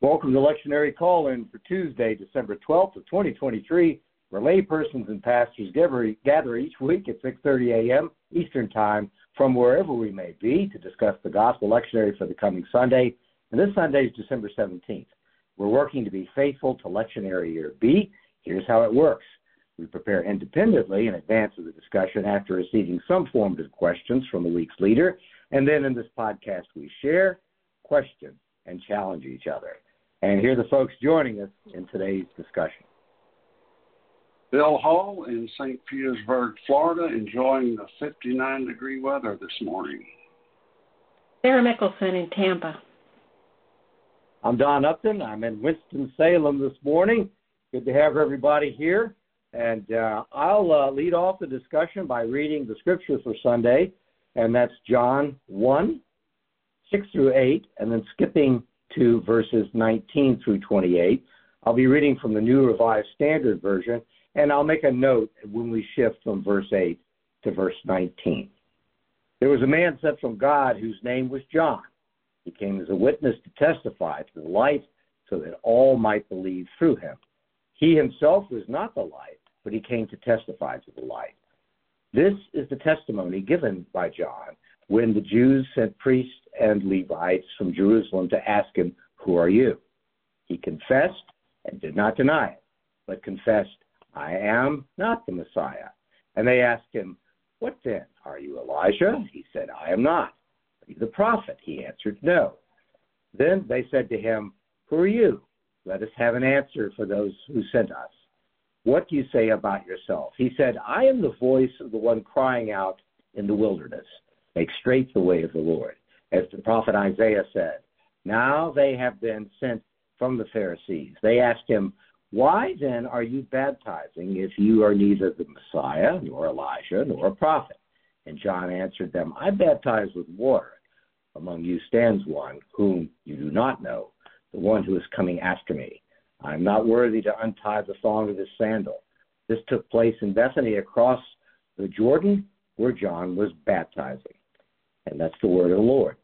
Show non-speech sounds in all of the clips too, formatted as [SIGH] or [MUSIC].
Welcome to Lectionary Call-In for Tuesday, December 12th of 2023, where laypersons and pastors gather each week at 6.30 a.m. Eastern Time from wherever we may be to discuss the Gospel Lectionary for the coming Sunday. And this Sunday is December 17th. We're working to be faithful to Lectionary Year B. Here's how it works. We prepare independently in advance of the discussion after receiving some formative questions from the week's leader. And then in this podcast, we share, question, and challenge each other. And here are the folks joining us in today's discussion. Bill Hall in St. Petersburg, Florida, enjoying the 59 degree weather this morning. Sarah Mickelson in Tampa. I'm Don Upton. I'm in Winston-Salem this morning. Good to have everybody here. And uh, I'll uh, lead off the discussion by reading the scripture for Sunday, and that's John 1, 6 through 8, and then skipping to verses 19 through 28. I'll be reading from the New Revised Standard Version, and I'll make a note when we shift from verse 8 to verse 19. There was a man sent from God whose name was John. He came as a witness to testify to the light so that all might believe through him. He himself was not the light, but he came to testify to the light. This is the testimony given by John when the Jews sent priests and Levites from Jerusalem to ask him, Who are you? He confessed and did not deny it, but confessed, I am not the Messiah. And they asked him, What then? Are you Elijah? He said, I am not. Are you the prophet? He answered, No. Then they said to him, Who are you? Let us have an answer for those who sent us. What do you say about yourself? He said, I am the voice of the one crying out in the wilderness, Make straight the way of the Lord as the prophet Isaiah said. Now they have been sent from the Pharisees. They asked him, Why then are you baptizing if you are neither the Messiah, nor Elijah, nor a prophet? And John answered them, I baptize with water. Among you stands one whom you do not know, the one who is coming after me. I am not worthy to untie the thong of his sandal. This took place in Bethany across the Jordan, where John was baptizing. And that's the word of the Lord.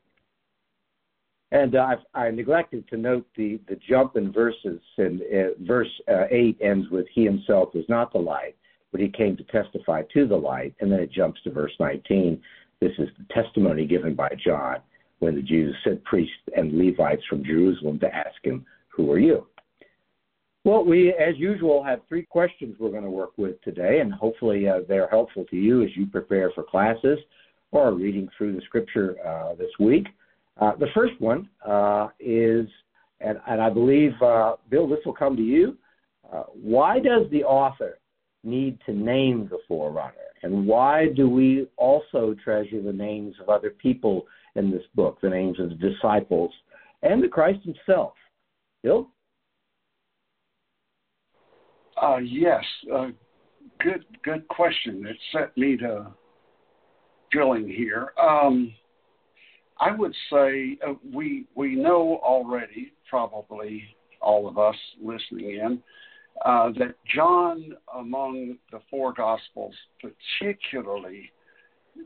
And uh, I neglected to note the, the jump in verses. And uh, verse uh, 8 ends with, He himself was not the light, but he came to testify to the light. And then it jumps to verse 19. This is the testimony given by John when the Jews sent priests and Levites from Jerusalem to ask him, Who are you? Well, we, as usual, have three questions we're going to work with today, and hopefully uh, they're helpful to you as you prepare for classes or reading through the scripture uh, this week. Uh, the first one uh, is, and, and, I believe, uh, Bill, this will come to you. Uh, why does the author need to name the forerunner? And why do we also treasure the names of other people in this book, the names of the disciples and the Christ himself? Bill? Uh, yes, good good question. It set me to drilling here. Um, I would say uh, we we know already, probably all of us listening in, uh, that John, among the four Gospels, particularly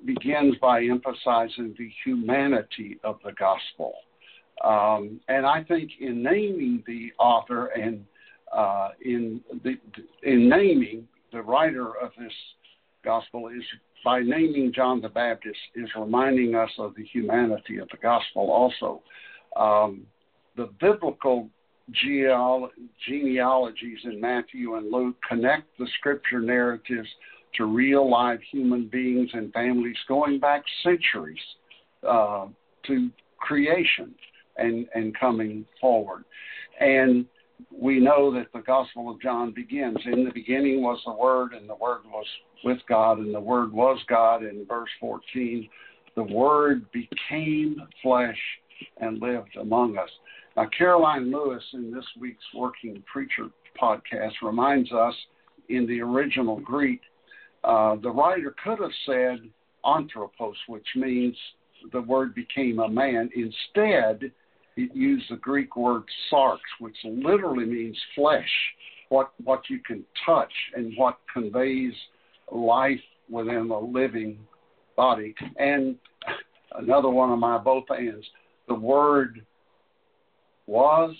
begins by emphasizing the humanity of the Gospel. Um, and I think in naming the author and uh, in the in naming the writer of this gospel is by naming John the Baptist is reminding us of the humanity of the gospel also. Um, the biblical genealogies in Matthew and Luke connect the scripture narratives to real live human beings and families going back centuries uh, to creation and, and coming forward. And we know that the Gospel of John begins In the beginning was the Word, and the Word was with God, and the Word was God. In verse 14, the Word became flesh and lived among us. Now, Karoline Lewis in this week's Working Preacher podcast reminds us in the original Greek, uh, the writer could have said anthropos, which means the word became a man. Instead, it used the Greek word sarx, which literally means flesh, what what you can touch and what conveys life within a living body. And another one of my both ends, the word was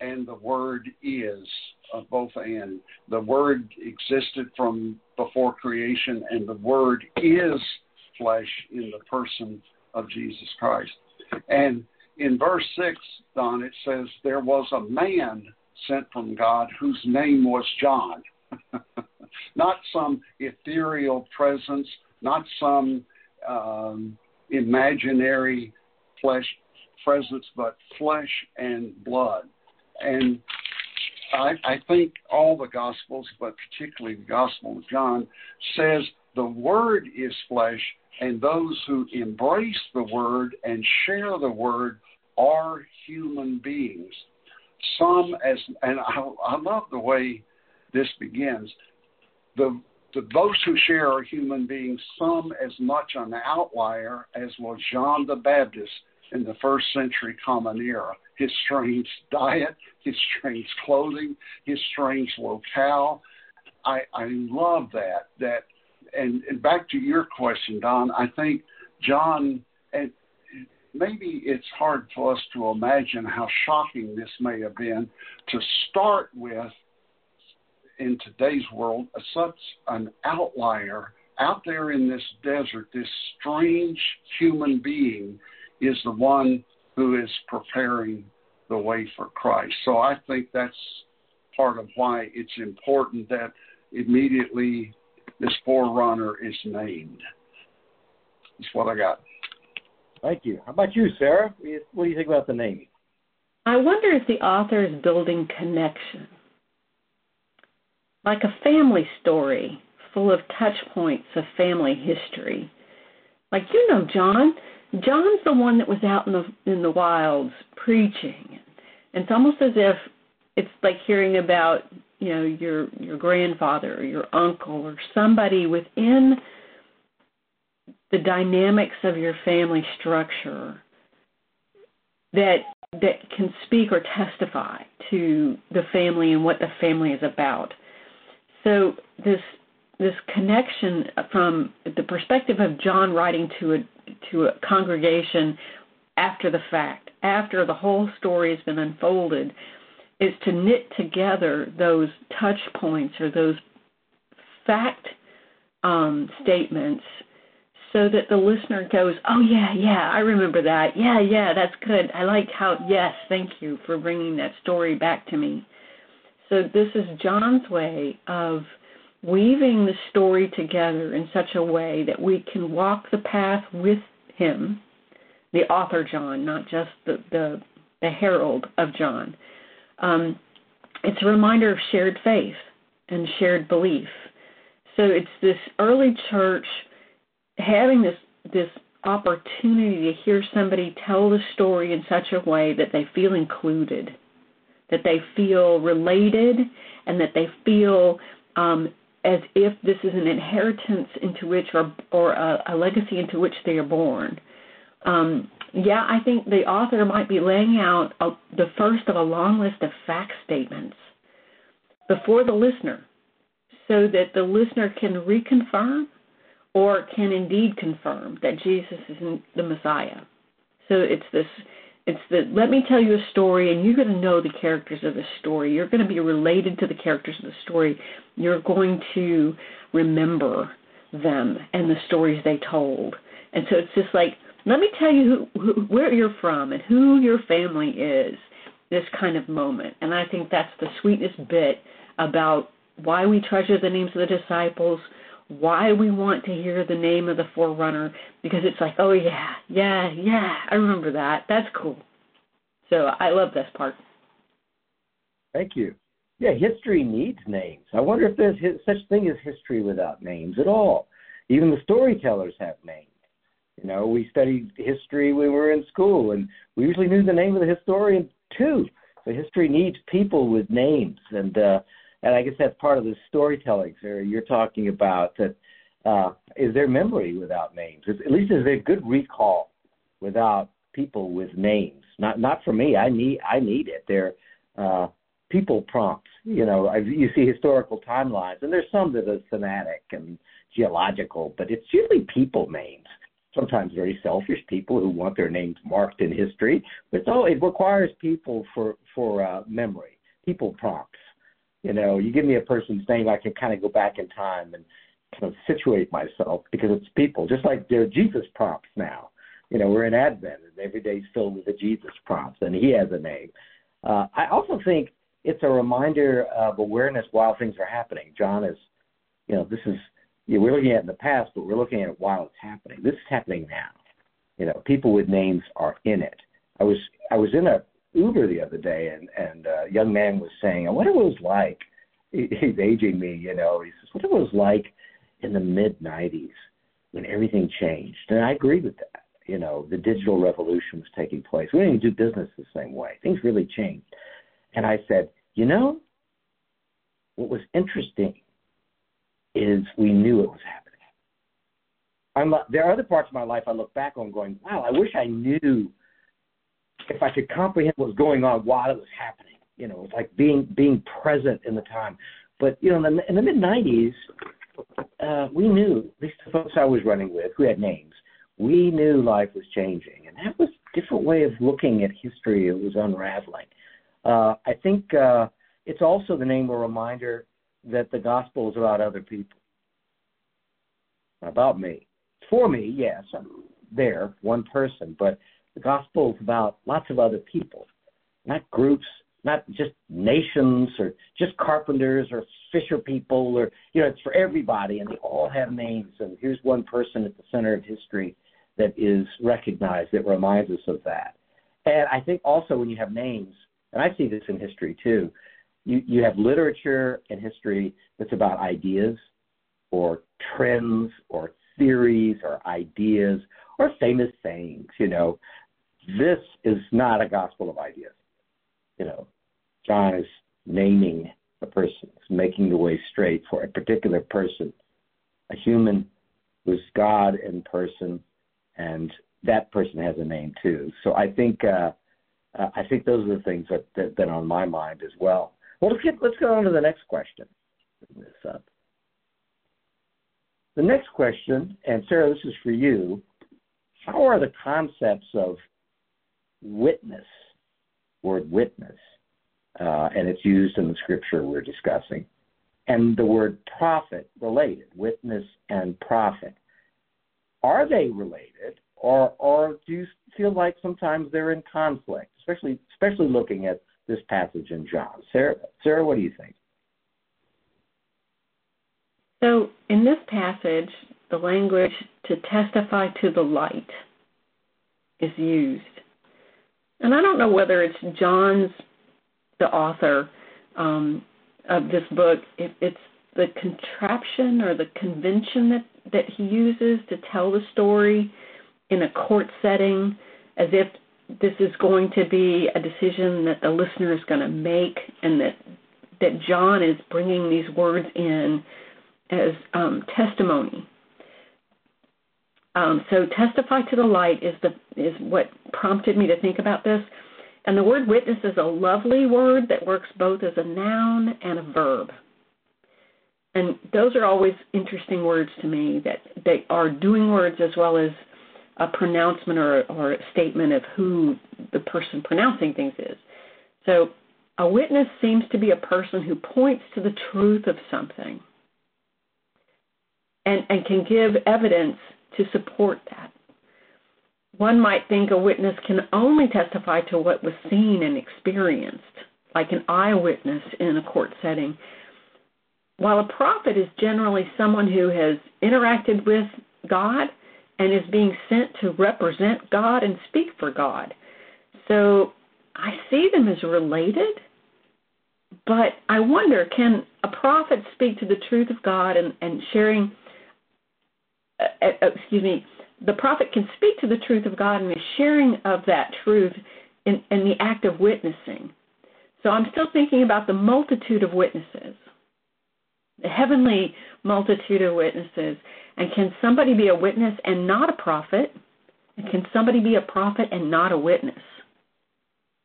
and the Word is, uh, both and. The Word existed from before creation, and the Word is flesh in the person of Jesus Christ. And in verse 6, Don, it says, There was a man sent from God whose name was John. [LAUGHS] not some ethereal presence, not some um, imaginary flesh presence, but flesh and blood. And I, I think all the Gospels, but particularly the Gospel of John, says the Word is flesh, and those who embrace the Word and share the Word are human beings. As, and I, I love the way this begins. The, the those who share are human beings, some as much an outlier as was John the Baptist in the first century Common Era. His strange diet, his strange clothing, his strange locale. I, I love that. That and, and back to your question, Don. I think John and maybe it's hard for us to imagine how shocking this may have been to start with in today's world such an outlier out there in this desert, this strange human being is the one who is preparing the way for Christ. So I think that's part of why it's important that immediately this forerunner is named. That's what I got. Thank you. How about you, Sarah? What do you think about the naming? I wonder if the author is building connection, like a family story full of touch points of family history. Like you know, John, John's the one that was out in the in the wilds preaching. And it's almost as if it's like hearing about, you know, your your grandfather or your uncle or somebody within the dynamics of your family structure that that can speak or testify to the family and what the family is about. So this this connection from the perspective of John writing to a to a congregation after the fact, after the whole story has been unfolded, is to knit together those touch points or those fact um, statements so that the listener goes, Oh, yeah, yeah, I remember that. Yeah, yeah, that's good. I like how, yes, thank you for bringing that story back to me. So, this is John's way of weaving the story together in such a way that we can walk the path with him, the author John, not just the the, the herald of John. Um, it's a reminder of shared faith and shared belief. So it's this early church having this this opportunity to hear somebody tell the story in such a way that they feel included, that they feel related, and that they feel um, as if this is an inheritance into which or or a, a legacy into which they are born. Um, yeah, I think the author might be laying out a, the first of a long list of fact statements before the listener, so that the listener can reconfirm or can indeed confirm that Jesus is the Messiah. So it's this it's the let me tell you a story, and you're going to know the characters of the story. You're going to be related to the characters of the story. You're going to remember them and the stories they told. And so it's just like, let me tell you who, who, where you're from and who your family is. This kind of moment, and I think that's the sweetest bit about why we treasure the names of the disciples, why we want to hear the name of the forerunner because it's like, oh yeah, yeah, yeah, I remember that. That's cool. So I love this part. Thank you. Yeah, history needs names. I wonder if there's such thing as history without names at all. Even the storytellers have names. You know, we studied history when we were in school, and we usually knew the name of the historian too. So history needs people with names, and uh, and I guess that's part of the storytelling, Sarah. You're talking about that. Uh, is there memory without names? At least is there good recall without people with names? Not not for me. I need I need it. They're uh, people prompts. You know, I, you see historical timelines, and there's some that are thematic and geological, but it's usually people names. sometimes very selfish people who want their names marked in history. But all, it requires people for for uh, memory, people prompts. You know, you give me a person's name, I can kind of go back in time and kind of situate myself because it's people, just like there are Jesus prompts now. You know, we're in Advent and every day's filled with the Jesus prompts, and he has a name. Uh, I also think it's a reminder of awareness while things are happening. John is, you know, this is yeah, we're looking at in the past, but we're looking at it while it's happening. This is happening now. You know, people with names are in it. I was I was in a Uber the other day, and and a young man was saying, "I wonder what it was like." [LAUGHS] He's aging me, you know. He says, "What it was like in the mid '90s when everything changed," and I agree with that. You know, the digital revolution was taking place. We didn't do business the same way. Things really changed. And I said, you know, what was interesting is we knew it was happening. I'm, there are other parts of my life I look back on going, wow, I wish I knew if I could comprehend what was going on while it was happening. You know, it's like being being present in the time. But you know, in the, in the mid '90s, uh, we knew at least the folks I was running with, who had names, we knew life was changing, and that was a different way of looking at history. It was unraveling. Uh, I think uh, it's also the name a reminder that the gospel is about other people, about me. For me, yes, I'm there, one person, but the gospel is about lots of other people, not groups, not just nations or just carpenters or fisher people or you know it's for everybody and they all have names and here's one person at the center of history that is recognized that reminds us of that and i think also when you have names and i see this in history too you, you have literature and history that's about ideas or trends or theories or ideas or famous sayings. You know, this is not a gospel of ideas. You know, John is naming a person, is making the way straight for a particular person, a human who's God in person, and that person has a name too. So I think uh, uh, I think those are the things that, that that are on my mind as well. Well, let's get let's go on to the next question. Bring this up. The next question, and Sarah, this is for you. How are the concepts of witness, word witness, uh, and it's used in the scripture we're discussing, and the word prophet related, witness and prophet? Are they related, or or do you feel like sometimes they're in conflict, especially especially looking at this passage in John. Sarah, Sarah, what do you think? So, in this passage, the language to testify to the light is used. And I don't know whether it's John's, the author um, of this book, if it's the contraption or the convention that, that he uses to tell the story in a court setting as if this is going to be a decision that the listener is going to make, and that that John is bringing these words in as um, testimony. Um, so testify to the light is the is what prompted me to think about this. And the word witness is a lovely word that works both as a noun and a verb. And those are always interesting words to me that they are doing words as well as a pronouncement or, or a statement of who the person pronouncing things is. So a witness seems to be a person who points to the truth of something and, and can give evidence to support that. One might think a witness can only testify to what was seen and experienced, like an eyewitness in a court setting, while a prophet is generally someone who has interacted with God and is being sent to represent God and speak for God. So I see them as related, but I wonder can a prophet speak to the truth of God and, and sharing, excuse me, the prophet can speak to the truth of God and the sharing of that truth in, in the act of witnessing. So I'm still thinking about the multitude of witnesses, the heavenly multitude of witnesses. And can somebody be a witness and not a prophet? And can somebody be a prophet and not a witness?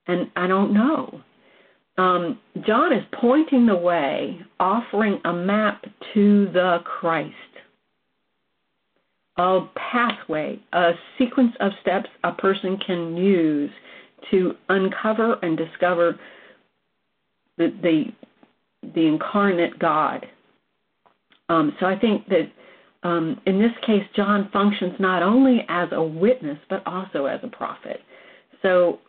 And I don't know. Um, John is pointing the way, offering a map to the Christ. A pathway, a sequence of steps a person can use to uncover and discover the the, the incarnate God. Um, so I think that um, in this case, John functions not only as a witness but also as a prophet. So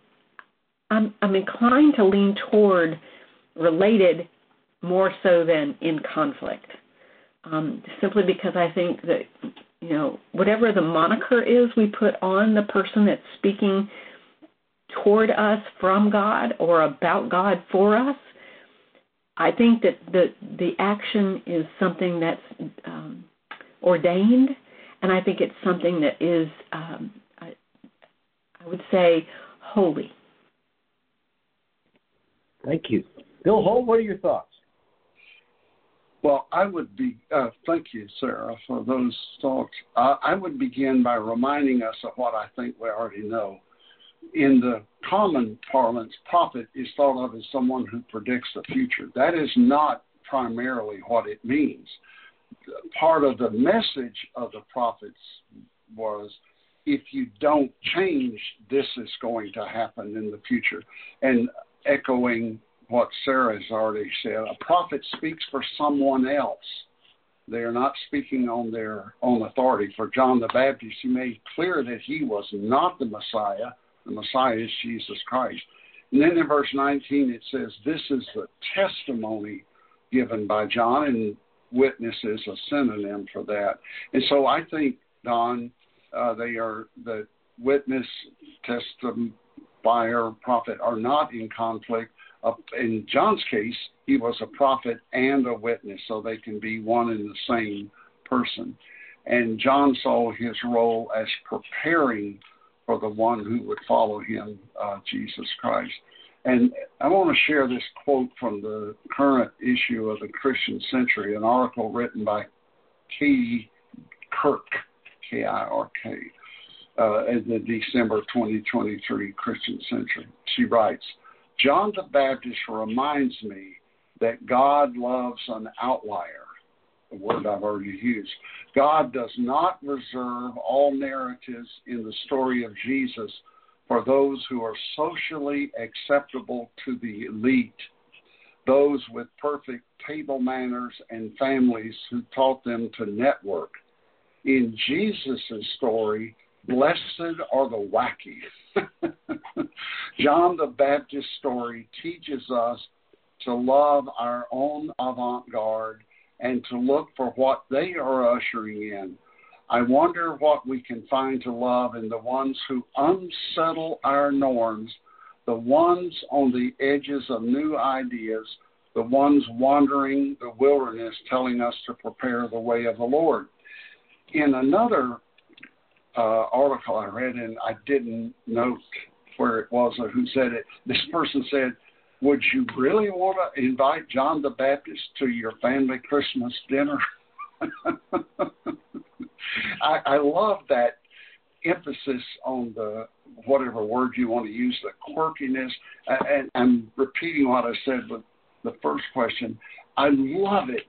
I'm, I'm inclined to lean toward related more so than in conflict, um, simply because I think that you know whatever the moniker is we put on the person that's speaking toward us from God or about God for us, I think that the the action is something that's um, ordained, and I think it's something that is, um, I, I would say, holy. Thank you. Bill Holt, what are your thoughts? Well, I would be, uh, thank you, Sarah, for those thoughts. Uh, I would begin by reminding us of what I think we already know. In the common parlance, prophet is thought of as someone who predicts the future. That is not primarily what it means. Part of the message of the prophets was if you don't change, this is going to happen in the future. And echoing what Sarah has already said. A prophet speaks for someone else. They are not speaking on their own authority. For John the Baptist, he made clear that he was not the Messiah. The Messiah is Jesus Christ. And then in verse 19 it says, This is the testimony given by John, and witness is a synonym for that. And so I think, Don, uh, they are the witness, testifier, prophet are not in conflict in John's case, he was a prophet and a witness, so they can be one and the same person. And John saw his role as preparing for the one who would follow him, uh, Jesus Christ. And I want to share this quote from the current issue of the Christian Century, an article written by Katie Kirk, K I R K, uh, in the December 2023 Christian Century. She writes, John the Baptist reminds me that God loves an outlier, the word I've already used. God does not reserve all narratives in the story of Jesus for those who are socially acceptable to the elite, those with perfect table manners and families who taught them to network. In Jesus' story, blessed are the wacky [LAUGHS] John the Baptist story teaches us to love our own avant garde and to look for what they are ushering in. I wonder what we can find to love in the ones who unsettle our norms, the ones on the edges of new ideas, the ones wandering the wilderness telling us to prepare the way of the Lord. In another uh, article I read, and I didn't note where it was or who said it. This person said, Would you really want to invite John the Baptist to your family Christmas dinner? [LAUGHS] I, I love that emphasis on the whatever word you want to use, the quirkiness. And I'm repeating what I said with the first question. I love it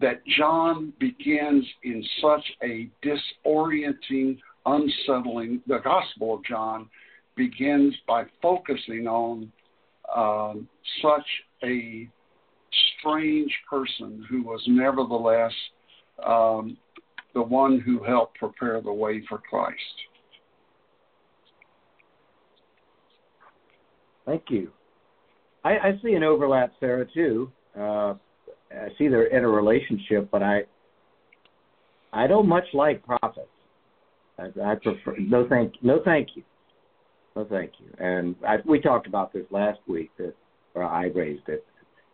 that John begins in such a disorienting unsettling. The Gospel of John begins by focusing on um, such a strange person who was nevertheless um, the one who helped prepare the way for Christ. Thank you. I, I see an overlap, Sarah, too. Uh, I see they're in a relationship, but I I don't much like prophets. I, I prefer no thank no thank you, no thank you. And I, we talked about this last week, that, or I raised it.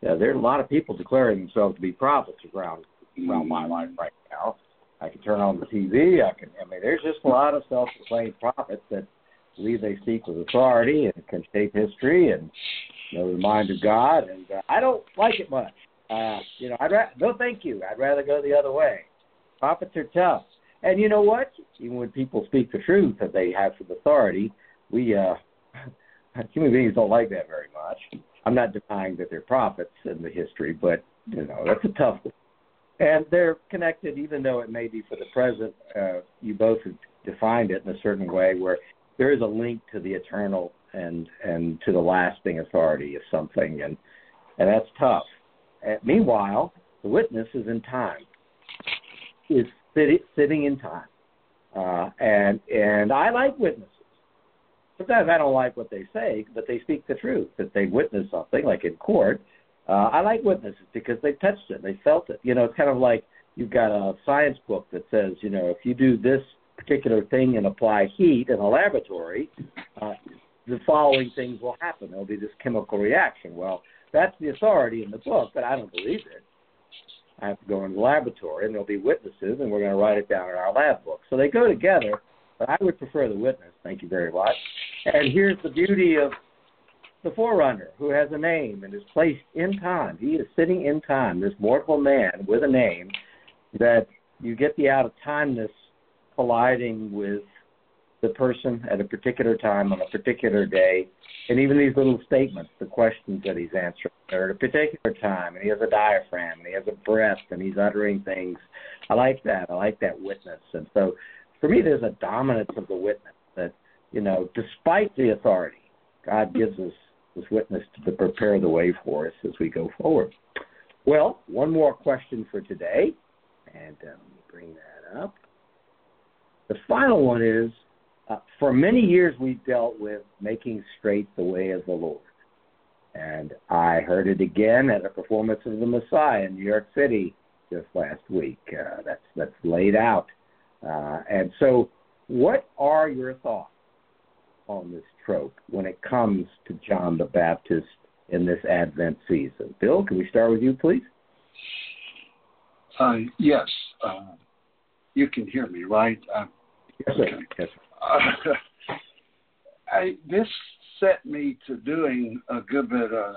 Yeah, there are a lot of people declaring themselves to be prophets around around my life right now. I can turn on the TV. I can. I mean, there's just a lot of self-proclaimed prophets that believe they speak with authority and can shape history and know the mind of God. And uh, I don't like it much. Uh, you know, I'd ra- no, thank you. I'd rather go the other way. Prophets are tough. And you know what? Even when people speak the truth that they have some authority, we uh, [LAUGHS] human beings don't like that very much. I'm not denying that they're prophets in the history, but you know that's a tough one. and they're connected, even though it may be for the present. Uh, you both have defined it in a certain way, where there is a link to the eternal and and to the lasting authority of something, and and that's tough. And meanwhile, the witness is in time, is sitting sitting in time, uh, and and I like witnesses. Sometimes I don't like what they say, but they speak the truth. That they witnessed something, like in court, uh, I like witnesses because they touched it, they felt it. You know, it's kind of like you've got a science book that says, you know, if you do this particular thing and apply heat in a laboratory, uh, the following things will happen. There'll be this chemical reaction. Well, that's the authority in the book, but I don't believe it. I have to go in the laboratory, and there'll be witnesses, and we're going to write it down in our lab book. So they go together, but I would prefer the witness. Thank you very much. And here's the beauty of the forerunner who has a name and is placed in time. He is sitting in time, this mortal man with a name that you get the out of timeness colliding with the person at a particular time on a particular day. And even these little statements, the questions that he's answering, are at a particular time, and he has a diaphragm, and he has a breath, and he's uttering things. I like that. I like that witness. And so for me, there's a dominance of the witness that, you know, despite the authority, God gives us this witness to prepare the way for us as we go forward. Well, one more question for today, and uh, let me bring that up. The final one is uh, for many years we've dealt with making straight the way of the Lord. And I heard it again at a performance of the Messiah in New York City just last week. Uh, that's that's laid out. Uh, and so, what are your thoughts on this trope when it comes to John the Baptist in this Advent season. Bill, can we start with you, please? Uh, yes. Uh, you can hear me, right? Uh, yes, sir. Okay. Yes, sir. [LAUGHS] I, this set me to doing a good bit of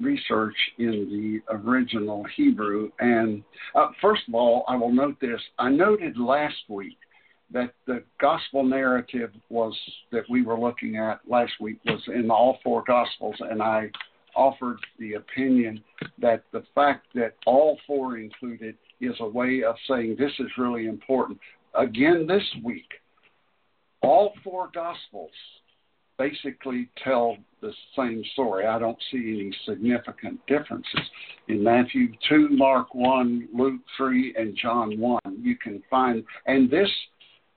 research in the original Hebrew. And uh, first of all, I will note this. I noted last week that the gospel narrative was that we were looking at last week was in all four gospels, and I offered the opinion that the fact that all four included is a way of saying this is really important. Again, this week, all four gospels basically tell the same story. I don't see any significant differences. In Matthew 2, Mark 1, Luke 3, and John 1, you can find, and this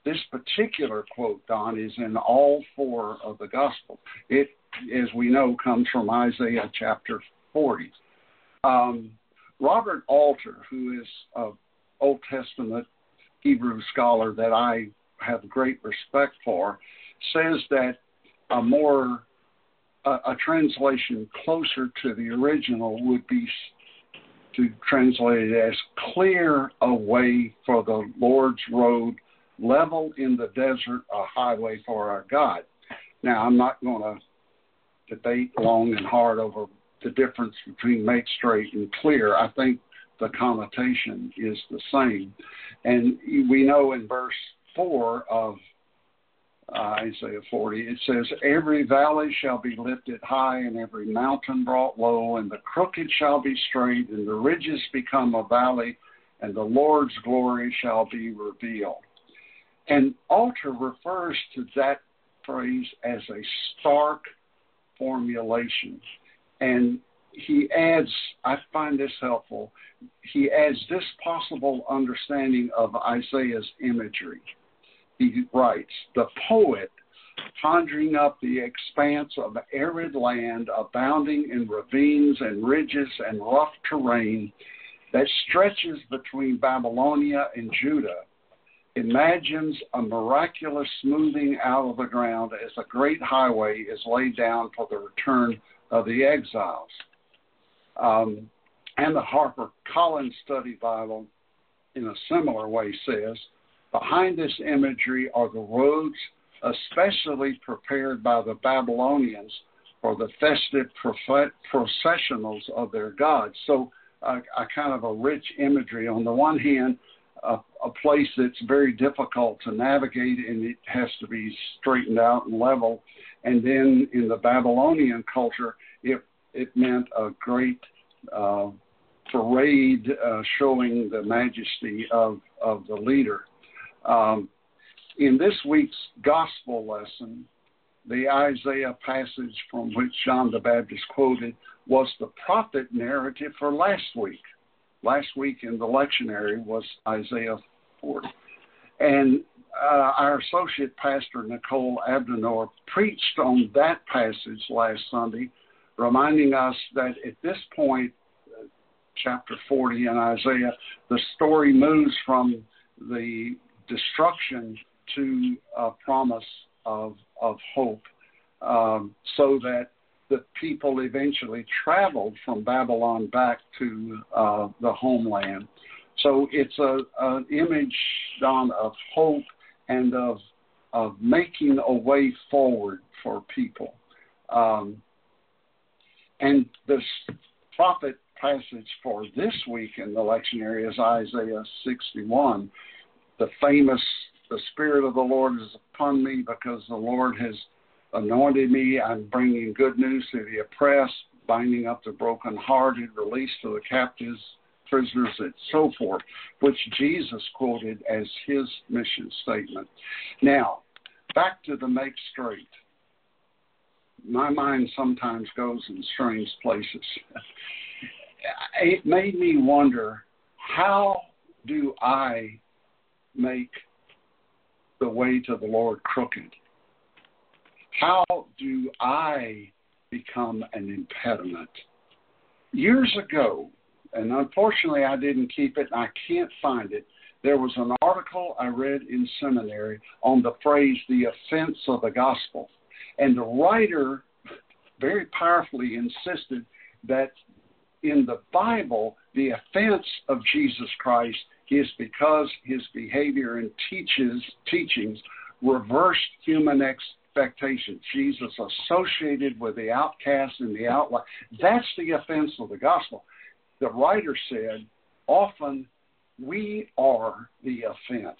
this particular quote, Don, is in all four of the Gospels. It, as we know, comes from Isaiah chapter 40. Um, Robert Alter, who is an Old Testament Hebrew scholar that I have great respect for, says that a more a, a translation closer to the original would be to translate it as clear a way for the Lord's road level in the desert a highway for our God. Now, I'm not going to debate long and hard over the difference between make straight and clear. I think the connotation is the same. And we know in verse 4 of uh, Isaiah 40, it says, Every valley shall be lifted high, and every mountain brought low, and the crooked shall be straight, and the ridges become a valley, and the Lord's glory shall be revealed. And Alter refers to that phrase as a stark formulation. And he adds, I find this helpful, he adds this possible understanding of Isaiah's imagery. He writes, The poet, conjuring up the expanse of arid land abounding in ravines and ridges and rough terrain that stretches between Babylonia and Judah imagines a miraculous smoothing out of the ground as a great highway is laid down for the return of the exiles. Um, and the Harper Collins Study Bible, in a similar way, says behind this imagery are the roads especially prepared by the Babylonians for the festive processionals of their gods. So, uh, a kind of a rich imagery. On the one hand, a, a place that's very difficult to navigate and it has to be straightened out and level. And then in the Babylonian culture, it it meant a great uh, parade uh, showing the majesty of, of the leader. Um, in this week's gospel lesson, the Isaiah passage from which John the Baptist quoted was the prophet narrative for last week. Last week in the lectionary was Isaiah 40. And uh, our associate pastor, Nicole Abdenor, preached on that passage last Sunday, reminding us that at this point, uh, chapter 40 in Isaiah, the story moves from the destruction to a promise of, of hope, um, so that the people eventually traveled from Babylon back to uh, the homeland. So it's a, an image, Don, of hope and of of making a way forward for people. Um, and the prophet passage for this week in the lectionary is Isaiah 61, the famous "The Spirit of the Lord is upon me because the Lord has anointed me. I'm bringing good news to the oppressed, binding up the brokenhearted, release to the captives, prisoners, and so forth, which Jesus quoted as his mission statement. Now, back to the make straight. My mind sometimes goes in strange places. [LAUGHS] it made me wonder how do I make the way to the Lord crooked? How do I become an impediment? Years ago, and unfortunately I didn't keep it and I can't find it. There was an article I read in seminary on the phrase the offense of the gospel. And the writer very powerfully insisted that in the Bible, the offense of Jesus Christ is because his behavior and teaches, teachings reversed human expectations. Jesus associated with the outcast and the outlaw. That's the offense of the gospel the writer said, often we are the offense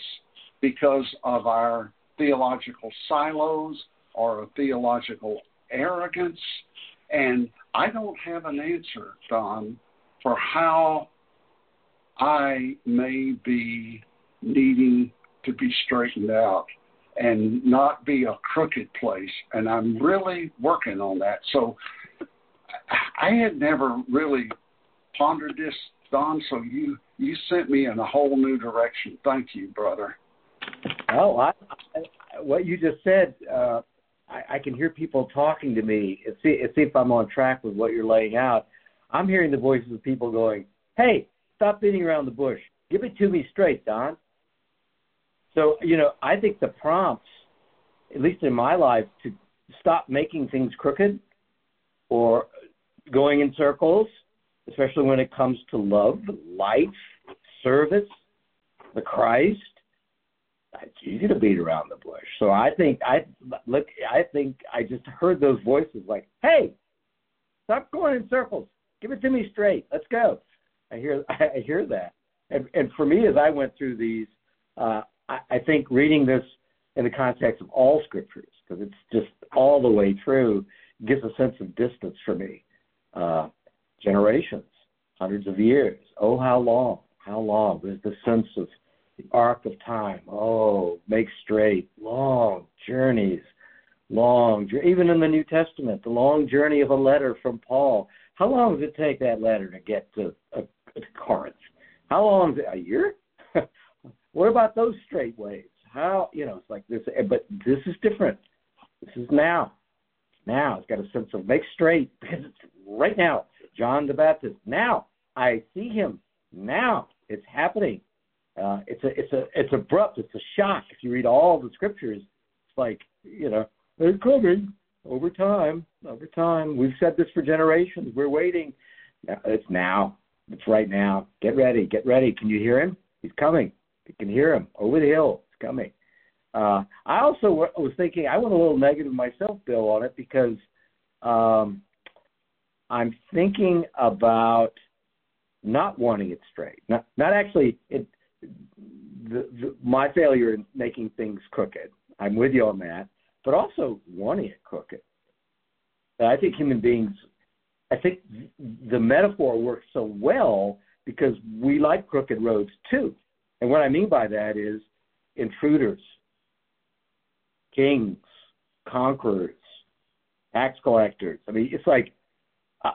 because of our theological silos or theological arrogance. And I don't have an answer, Don, for how I may be needing to be straightened out and not be a crooked place. And I'm really working on that. So I had never really pondered this, Don. So you you sent me in a whole new direction. Thank you, brother. Oh, I, I, what you just said, uh, I, I can hear people talking to me and see, and see if I'm on track with what you're laying out. I'm hearing the voices of people going, "Hey, stop beating around the bush. Give it to me straight, Don." So you know, I think the prompts, at least in my life, to stop making things crooked or going in circles especially when it comes to love, life, service, the Christ. It's easy to beat around the bush. So I think I look. I think I just heard those voices like, "Hey, stop going in circles. Give it to me straight. Let's go." I hear. [LAUGHS] I hear that. And, and for me, as I went through these, uh, I, I think reading this in the context of all scriptures, because it's just all the way through, gives a sense of distance for me. Uh, generations, hundreds of years. Oh, how long? How long? There's the sense of the arc of time. Oh, make straight, long journeys, long, even in the New Testament, the long journey of a letter from Paul. How long does it take that letter to get to, uh, to Corinth? How long? Is it, a year? [LAUGHS] what about those straight ways? How you know? It's like this, but this is different. This is now. Now it's got a sense of make straight because it's right now. John the Baptist. Now I see him. Now it's happening. Uh, it's a it's a it's abrupt. It's a shock. If you read all the scriptures, it's like you know they're coming over time. Over time, we've said this for generations. We're waiting. It's now. It's right now. Get ready. Get ready. Can you hear him? He's coming. You can hear him over the hill. It's coming. Uh, I also was thinking I went a little negative myself, Bill, on it because um, I'm thinking about not wanting it straight. Not not actually it, the, the, my failure in making things crooked. I'm with you on that, but also wanting it crooked. I think human beings. I think the metaphor works so well because we like crooked roads too. And what I mean by that is intruders, kings, conquerors, tax collectors. I mean, it's like uh,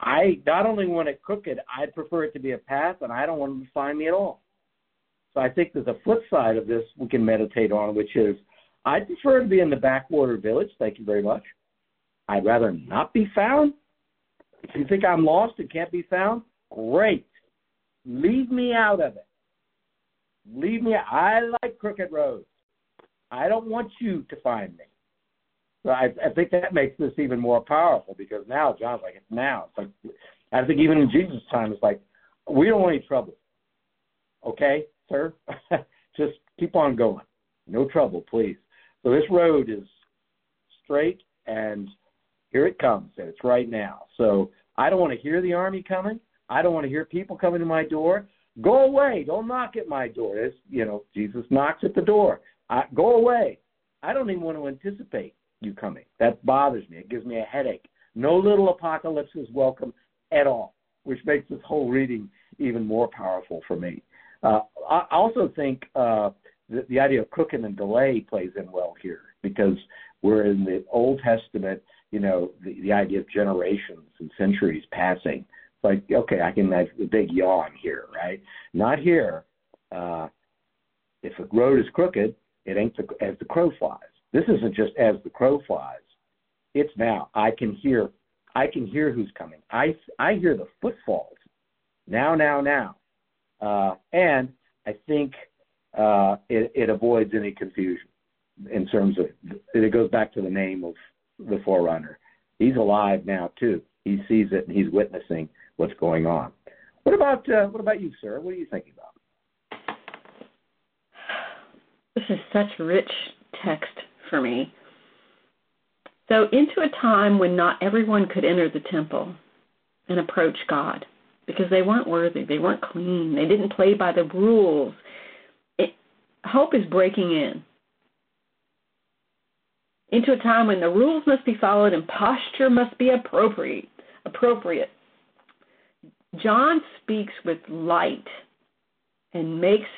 I not only want it crooked, I'd prefer it to be a path, and I don't want them to find me at all. So I think there's a flip side of this we can meditate on, which is I'd prefer to be in the backwater village. Thank you very much. I'd rather not be found. If you think I'm lost and can't be found, great. Leave me out of it. Leave me. I like crooked roads. I don't want you to find me. So I, I think that makes this even more powerful because now John's like, it's now. It's like, I think even in Jesus' time, it's like, we don't want any trouble. Okay, sir? [LAUGHS] Just keep on going. No trouble, please. So this road is straight, and here it comes, and it's right now. So I don't want to hear the army coming. I don't want to hear people coming to my door. Go away. Don't knock at my door. It's, you know, Jesus knocks at the door. I, go away. I don't even want to anticipate you coming. That bothers me. It gives me a headache. No little apocalypse is welcome at all, which makes this whole reading even more powerful for me. Uh, I also think uh, the, the idea of cooking and delay plays in well here because we're in the Old Testament, you know, the, the idea of generations and centuries passing. It's like, okay, I can imagine a big yawn here, right? Not here. Uh, if a road is crooked, it ain't the, as the crow flies. This isn't just as the crow flies. It's now. I can hear. I can hear who's coming. I I hear the footfalls. Now, now, now. Uh, and I think uh, it, it avoids any confusion in terms of it goes back to the name of the forerunner. He's alive now too. He sees it and he's witnessing what's going on. What about uh, what about you, sir? What are you thinking about? This is such rich text for me. So, into a time when not everyone could enter the temple and approach God because they weren't worthy, they weren't clean, they didn't play by the rules. It, hope is breaking in into a time when the rules must be followed and posture must be appropriate. Appropriate. John speaks with light and makes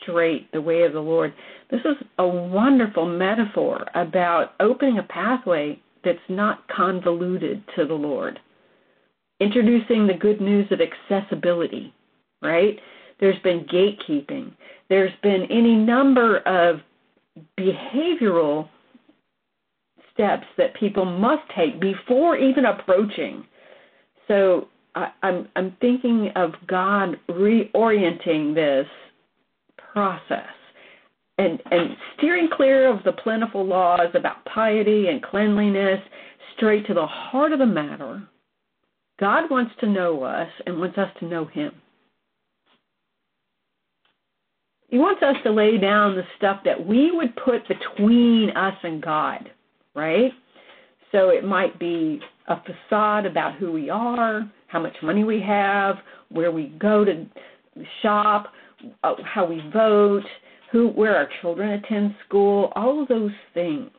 straight the way of the Lord. This is a wonderful metaphor about opening a pathway that's not convoluted to the Lord. Introducing the good news of accessibility, right? There's been gatekeeping. There's been any number of behavioral steps that people must take before even approaching. So I, I'm I'm thinking of God reorienting this process and and steering clear of the plentiful laws about piety and cleanliness straight to the heart of the matter. God wants to know us and wants us to know him. He wants us to lay down the stuff that we would put between us and God, right? So it might be a facade about who we are, how much money we have, where we go to shop, uh, how we vote, who where our children attend school, all of those things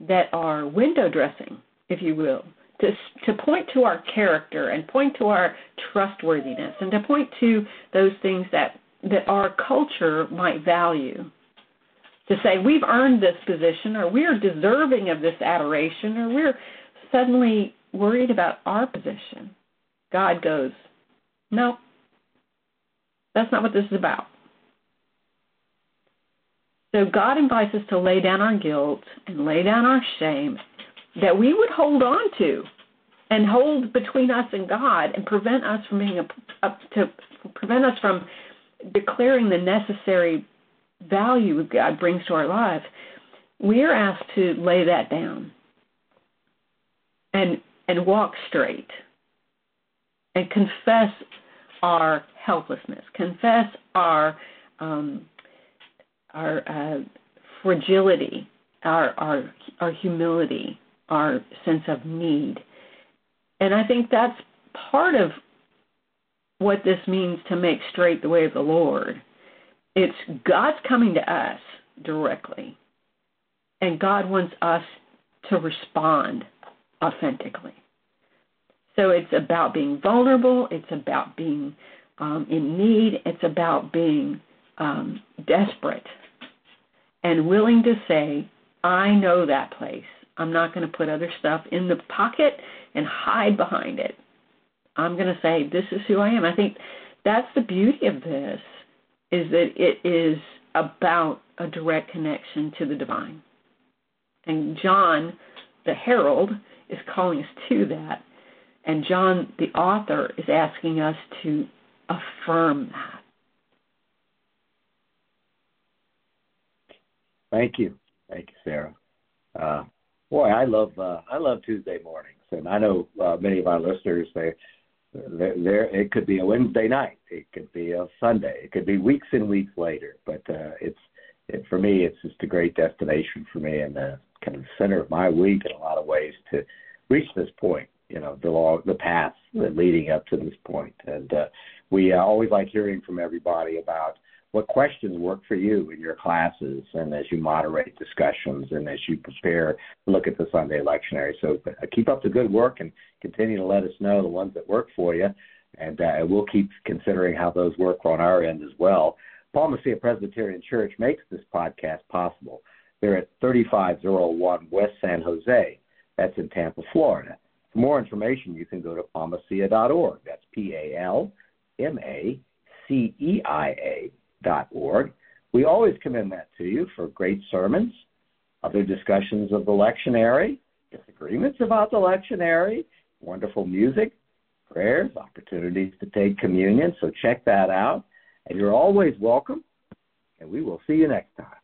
that are window dressing, if you will, to to point to our character and point to our trustworthiness and to point to those things that that our culture might value. To say we've earned this position or we're deserving of this adoration or we're suddenly worried about our position. God goes, No, that's not what this is about. So God invites us to lay down our guilt and lay down our shame that we would hold on to and hold between us and God and prevent us from being a, a, to prevent us from declaring the necessary value God brings to our lives. We are asked to lay that down and and walk straight and confess our helplessness, confess our um, our uh, fragility, our, our our humility, our sense of need, and I think that's part of what this means to make straight the way of the Lord. It's God's coming to us directly, and God wants us to respond authentically. So it's about being vulnerable, it's about being um, in need. It's about being um, desperate and willing to say, I know that place. I'm not going to put other stuff in the pocket and hide behind it. I'm going to say, this is who I am. I think that's the beauty of this is that it is about a direct connection to the divine. And John, the herald, is calling us to that. And John, the author, is asking us to affirm that. Thank you, thank you, Sarah. Uh, boy, I love uh, I love Tuesday mornings, and I know uh, many of our listeners they there there it could be a Wednesday night, it could be a Sunday, it could be weeks and weeks later, but uh, it's it, for me it's just a great destination for me and the kind of center of my week in a lot of ways to reach this point. You know, the long the path leading up to this point, and uh, we uh, always like hearing from everybody about what questions work for you in your classes and as you moderate discussions and as you prepare to look at the Sunday lectionary. So uh, keep up the good work and continue to let us know the ones that work for you. And uh, we'll keep considering how those work on our end as well. Palma Ceia Presbyterian Church makes this podcast possible. They're at 3501 West San Jose. That's in Tampa, Florida. For more information, you can go to palmaceia.org. That's P A L M A C E I A org. We always commend that to you for great sermons, other discussions of the lectionary, disagreements about the lectionary, wonderful music, prayers, opportunities to take communion. So check that out. And you're always welcome. And we will see you next time.